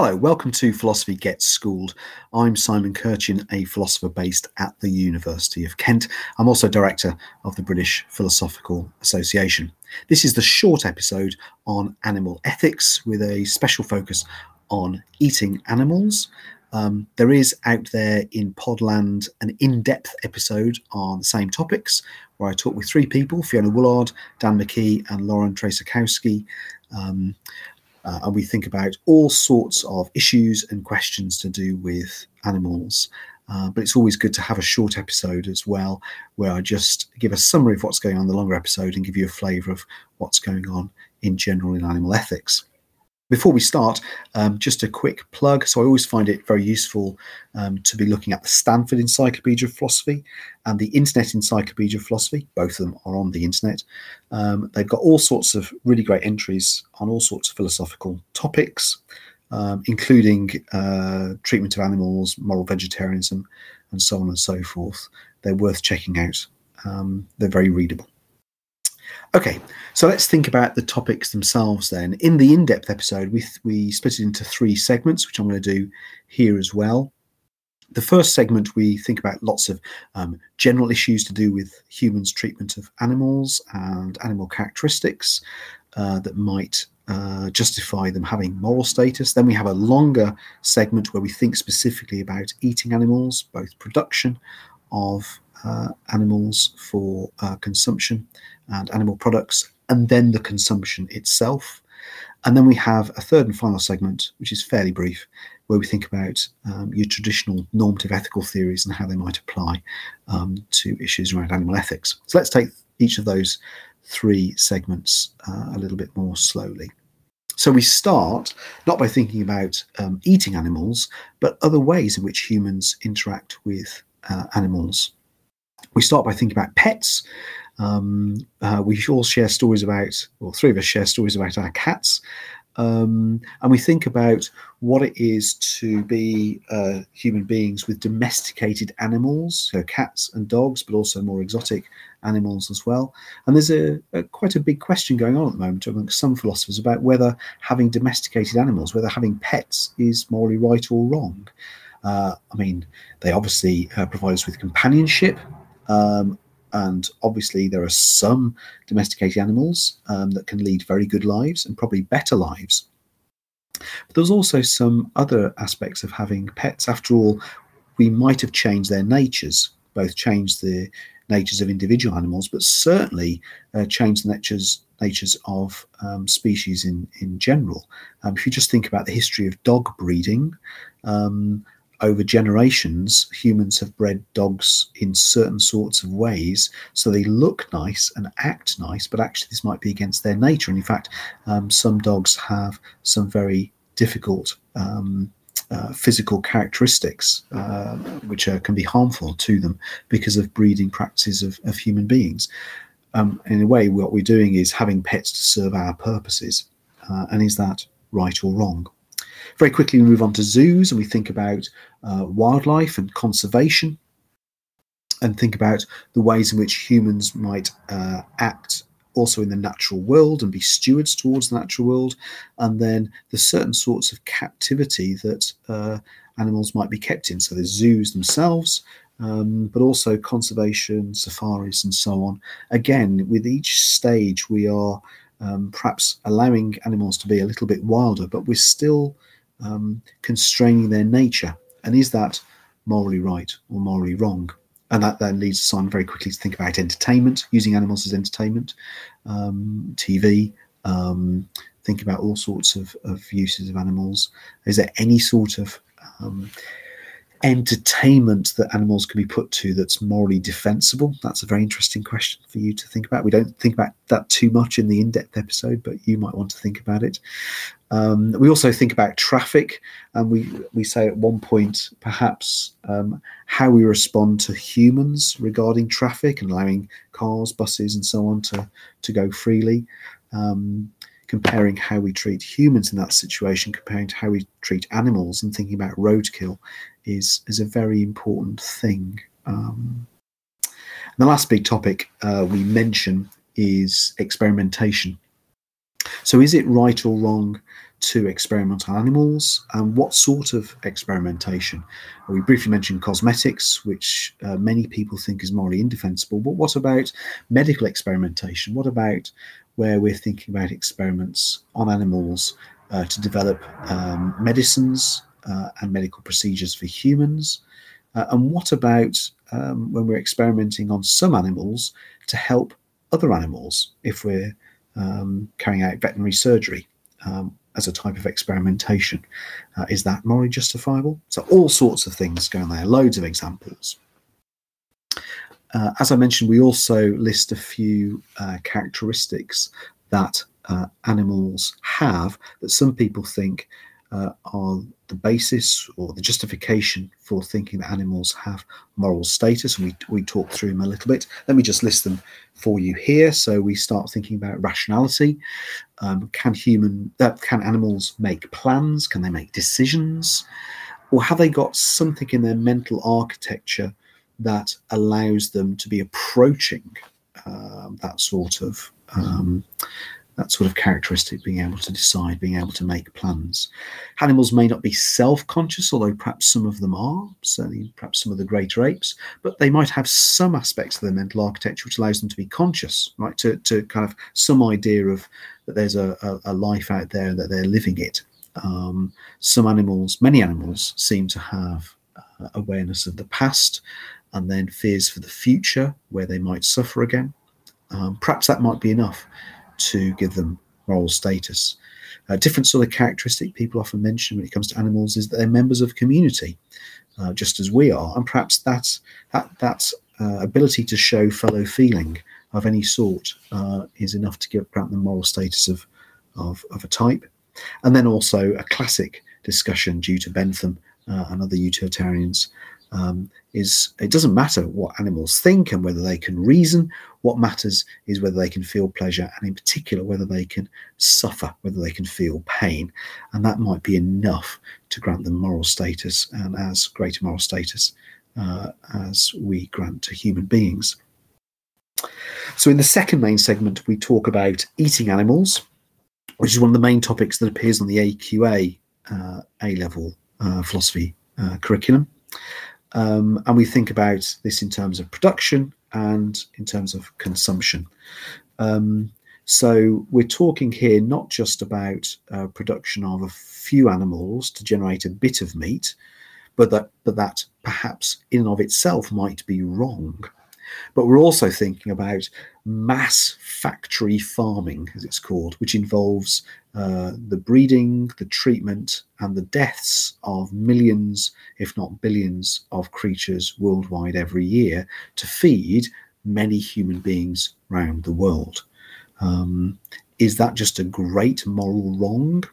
Hello, welcome to Philosophy Gets Schooled. I'm Simon Kirchin, a philosopher based at the University of Kent. I'm also director of the British Philosophical Association. This is the short episode on animal ethics with a special focus on eating animals. Um, there is out there in Podland an in depth episode on the same topics where I talk with three people Fiona Woollard, Dan McKee, and Lauren Traczykowski. Um, uh, and we think about all sorts of issues and questions to do with animals. Uh, but it's always good to have a short episode as well, where I just give a summary of what's going on in the longer episode and give you a flavour of what's going on in general in animal ethics. Before we start, um, just a quick plug. So, I always find it very useful um, to be looking at the Stanford Encyclopedia of Philosophy and the Internet Encyclopedia of Philosophy. Both of them are on the internet. Um, they've got all sorts of really great entries on all sorts of philosophical topics, um, including uh, treatment of animals, moral vegetarianism, and so on and so forth. They're worth checking out. Um, they're very readable. Okay, so let's think about the topics themselves then. In the in depth episode, we, we split it into three segments, which I'm going to do here as well. The first segment, we think about lots of um, general issues to do with humans' treatment of animals and animal characteristics uh, that might uh, justify them having moral status. Then we have a longer segment where we think specifically about eating animals, both production of animals for uh, consumption and animal products, and then the consumption itself. And then we have a third and final segment, which is fairly brief, where we think about um, your traditional normative ethical theories and how they might apply um, to issues around animal ethics. So let's take each of those three segments uh, a little bit more slowly. So we start not by thinking about um, eating animals, but other ways in which humans interact with uh, animals. We start by thinking about pets um, uh, we all share stories about, well, three of us share stories about our cats. Um, and we think about what it is to be uh, human beings with domesticated animals, so cats and dogs, but also more exotic animals as well. And there's a, a, quite a big question going on at the moment among some philosophers about whether having domesticated animals, whether having pets, is morally right or wrong. Uh, I mean, they obviously uh, provide us with companionship. Um, and obviously, there are some domesticated animals um, that can lead very good lives and probably better lives. But there's also some other aspects of having pets. After all, we might have changed their natures, both changed the natures of individual animals, but certainly uh, changed the natures natures of um, species in in general. Um, if you just think about the history of dog breeding, um, over generations, humans have bred dogs in certain sorts of ways so they look nice and act nice, but actually, this might be against their nature. And in fact, um, some dogs have some very difficult um, uh, physical characteristics uh, which are, can be harmful to them because of breeding practices of, of human beings. Um, in a way, what we're doing is having pets to serve our purposes. Uh, and is that right or wrong? Very quickly, we move on to zoos and we think about uh, wildlife and conservation and think about the ways in which humans might uh, act also in the natural world and be stewards towards the natural world. And then the certain sorts of captivity that uh, animals might be kept in. So the zoos themselves, um, but also conservation, safaris, and so on. Again, with each stage, we are um, perhaps allowing animals to be a little bit wilder, but we're still um, constraining their nature. And is that morally right or morally wrong? And that then leads us on very quickly to think about entertainment, using animals as entertainment, um, TV, um, think about all sorts of, of uses of animals. Is there any sort of um, entertainment that animals can be put to that's morally defensible? That's a very interesting question for you to think about. We don't think about that too much in the in depth episode, but you might want to think about it. Um, we also think about traffic, and we, we say at one point perhaps um, how we respond to humans regarding traffic and allowing cars, buses, and so on to, to go freely. Um, comparing how we treat humans in that situation, comparing to how we treat animals, and thinking about roadkill is is a very important thing. Um, the last big topic uh, we mention is experimentation. So, is it right or wrong to experiment on animals? And what sort of experimentation? We briefly mentioned cosmetics, which uh, many people think is morally indefensible. But what about medical experimentation? What about where we're thinking about experiments on animals uh, to develop um, medicines uh, and medical procedures for humans? Uh, and what about um, when we're experimenting on some animals to help other animals if we're um, carrying out veterinary surgery um, as a type of experimentation? Uh, is that morally justifiable? So, all sorts of things going there, loads of examples. Uh, as I mentioned, we also list a few uh, characteristics that uh, animals have that some people think uh, are the basis or the justification for thinking that animals have moral status. We, we talk through them a little bit. Let me just list them for you here. So we start thinking about rationality. Um, can human, uh, can animals make plans? Can they make decisions? Or have they got something in their mental architecture that allows them to be approaching um, that sort of um, that sort of characteristic, being able to decide, being able to make plans. Animals may not be self conscious, although perhaps some of them are, certainly perhaps some of the greater apes, but they might have some aspects of their mental architecture which allows them to be conscious, right? To, to kind of some idea of that there's a, a, a life out there that they're living it. Um, some animals, many animals, seem to have uh, awareness of the past and then fears for the future where they might suffer again. Um, perhaps that might be enough to give them moral status. A different sort of characteristic people often mention when it comes to animals is that they're members of community, uh, just as we are, and perhaps that's that that uh, ability to show fellow feeling of any sort uh, is enough to give grant them moral status of, of of a type. And then also a classic discussion due to Bentham uh, and other utilitarians um, is it doesn't matter what animals think and whether they can reason. What matters is whether they can feel pleasure, and in particular, whether they can suffer, whether they can feel pain. And that might be enough to grant them moral status and as greater moral status uh, as we grant to human beings. So, in the second main segment, we talk about eating animals, which is one of the main topics that appears on the AQA uh, A level uh, philosophy uh, curriculum. Um, and we think about this in terms of production and in terms of consumption. Um, so we're talking here not just about uh, production of a few animals to generate a bit of meat, but that but that perhaps in and of itself might be wrong. But we're also thinking about mass factory farming, as it's called, which involves uh, the breeding, the treatment, and the deaths of millions, if not billions, of creatures worldwide every year to feed many human beings around the world. Um, is that just a great moral wrong?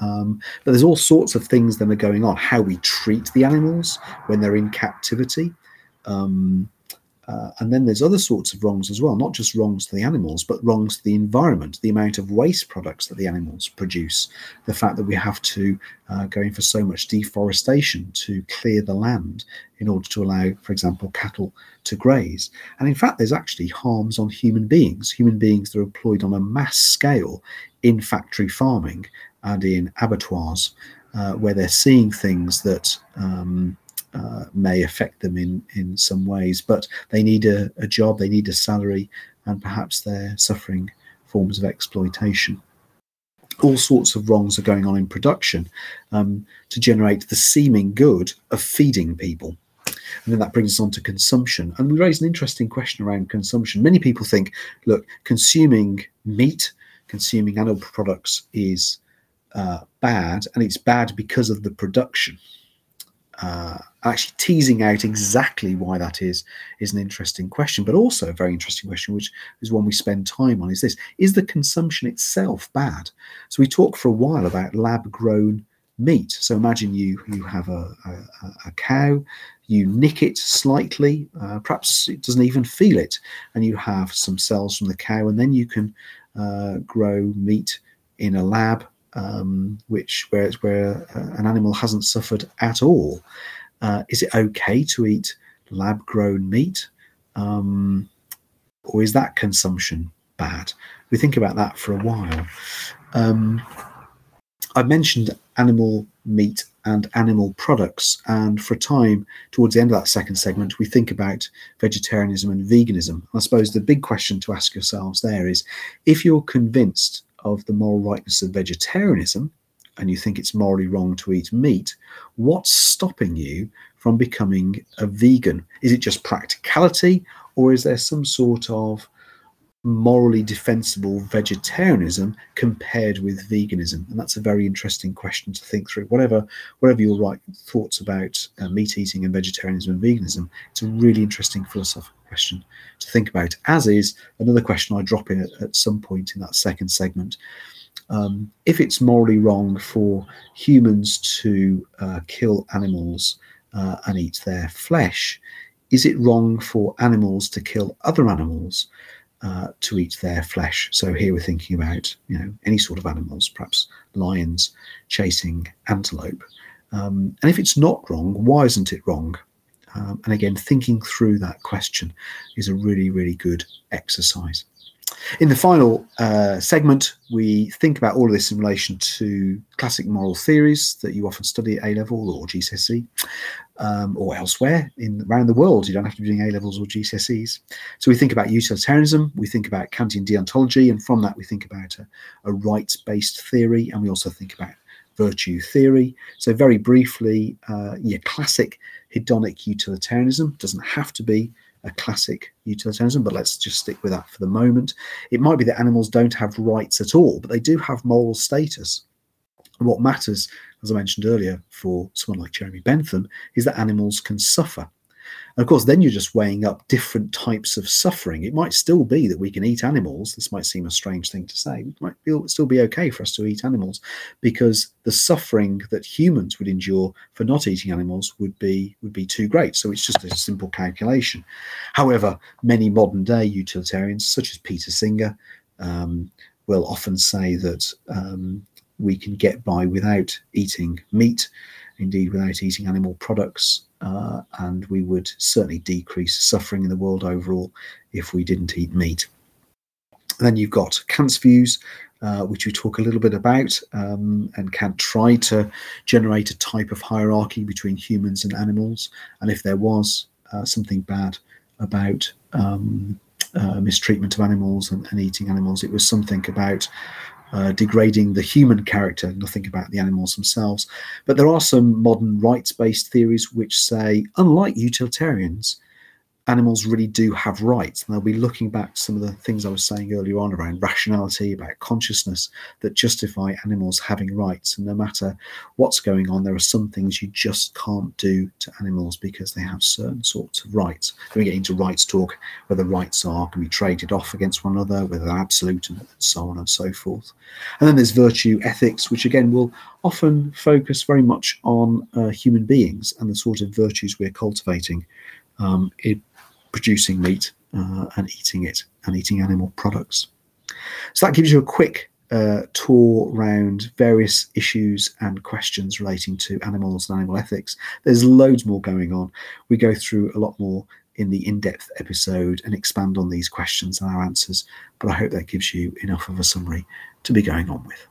Um, but there's all sorts of things that are going on. How we treat the animals when they're in captivity. Um, uh, and then there's other sorts of wrongs as well, not just wrongs to the animals, but wrongs to the environment, the amount of waste products that the animals produce, the fact that we have to uh, go in for so much deforestation to clear the land in order to allow, for example, cattle to graze. And in fact, there's actually harms on human beings, human beings that are employed on a mass scale in factory farming and in abattoirs, uh, where they're seeing things that. Um, uh, may affect them in in some ways. But they need a, a job, they need a salary, and perhaps they're suffering forms of exploitation. All sorts of wrongs are going on in production um, to generate the seeming good of feeding people. And then that brings us on to consumption. And we raise an interesting question around consumption. Many people think, look, consuming meat, consuming animal products is uh, bad, and it's bad because of the production uh, actually teasing out exactly why that is is an interesting question, but also a very interesting question, which is one we spend time on. Is this is the consumption itself bad? So we talk for a while about lab grown meat. So imagine you you have a, a, a cow, you nick it slightly, uh, perhaps it doesn't even feel it, and you have some cells from the cow, and then you can uh, grow meat in a lab um, which where where uh, an animal hasn't suffered at all. Uh, is it okay to eat lab grown meat, um, or is that consumption bad? We think about that for a while. Um, I mentioned animal meat and animal products, and for a time, towards the end of that second segment, we think about vegetarianism and veganism. I suppose the big question to ask yourselves there is if you're convinced of the moral rightness of vegetarianism, and you think it's morally wrong to eat meat, what's stopping you from becoming a vegan? Is it just practicality, or is there some sort of morally defensible vegetarianism compared with veganism? And that's a very interesting question to think through. Whatever, whatever your right thoughts about uh, meat eating and vegetarianism and veganism, it's a really interesting philosophical question to think about. As is another question I drop in at, at some point in that second segment. Um, if it's morally wrong for humans to uh, kill animals uh, and eat their flesh, is it wrong for animals to kill other animals uh, to eat their flesh. So here we're thinking about you know any sort of animals, perhaps lions chasing antelope. Um, and if it's not wrong, why isn't it wrong? Um, and again, thinking through that question is a really, really good exercise. In the final uh, segment, we think about all of this in relation to classic moral theories that you often study at A level or GCSE um, or elsewhere in around the world. You don't have to be doing A levels or GCSEs. So we think about utilitarianism, we think about Kantian deontology, and from that we think about a, a rights based theory, and we also think about virtue theory. So, very briefly, uh, your classic hedonic utilitarianism doesn't have to be a classic utilitarianism, but let's just stick with that for the moment. It might be that animals don't have rights at all, but they do have moral status. And what matters, as I mentioned earlier, for someone like Jeremy Bentham, is that animals can suffer. And of course, then you're just weighing up different types of suffering. It might still be that we can eat animals. This might seem a strange thing to say. It might still be okay for us to eat animals because the suffering that humans would endure for not eating animals would be would be too great. So it's just a simple calculation. However, many modern day utilitarians, such as Peter Singer, um, will often say that um, we can get by without eating meat, indeed without eating animal products, uh, and we would certainly decrease suffering in the world overall if we didn't eat meat. then you've got Kant's views, uh, which we talk a little bit about, um, and Kant tried to generate a type of hierarchy between humans and animals. And if there was uh, something bad about um, uh, mistreatment of animals and, and, eating animals, it was something about uh, degrading the human character, nothing about the animals themselves. But there are some modern rights based theories which say, unlike utilitarians, animals really do have rights. And they'll be looking back to some of the things I was saying earlier on around rationality, about consciousness that justify animals having rights. And no matter what's going on, there are some things you just can't do to animals because they have certain sorts of rights. Then we get into rights talk, whether rights are can be traded off against one another, whether absolute, and so on and so forth. And then there's virtue ethics, which again will often focus very much on uh, human beings and the sort of virtues we're cultivating um, it, producing meat uh, and eating it and eating animal products. So that gives you a quick uh, tour around various issues and questions relating to animals and animal ethics. There's loads more going on. We go through a lot more in the in depth episode and expand on these questions and our answers, but I hope that gives you enough of a summary to be going on with.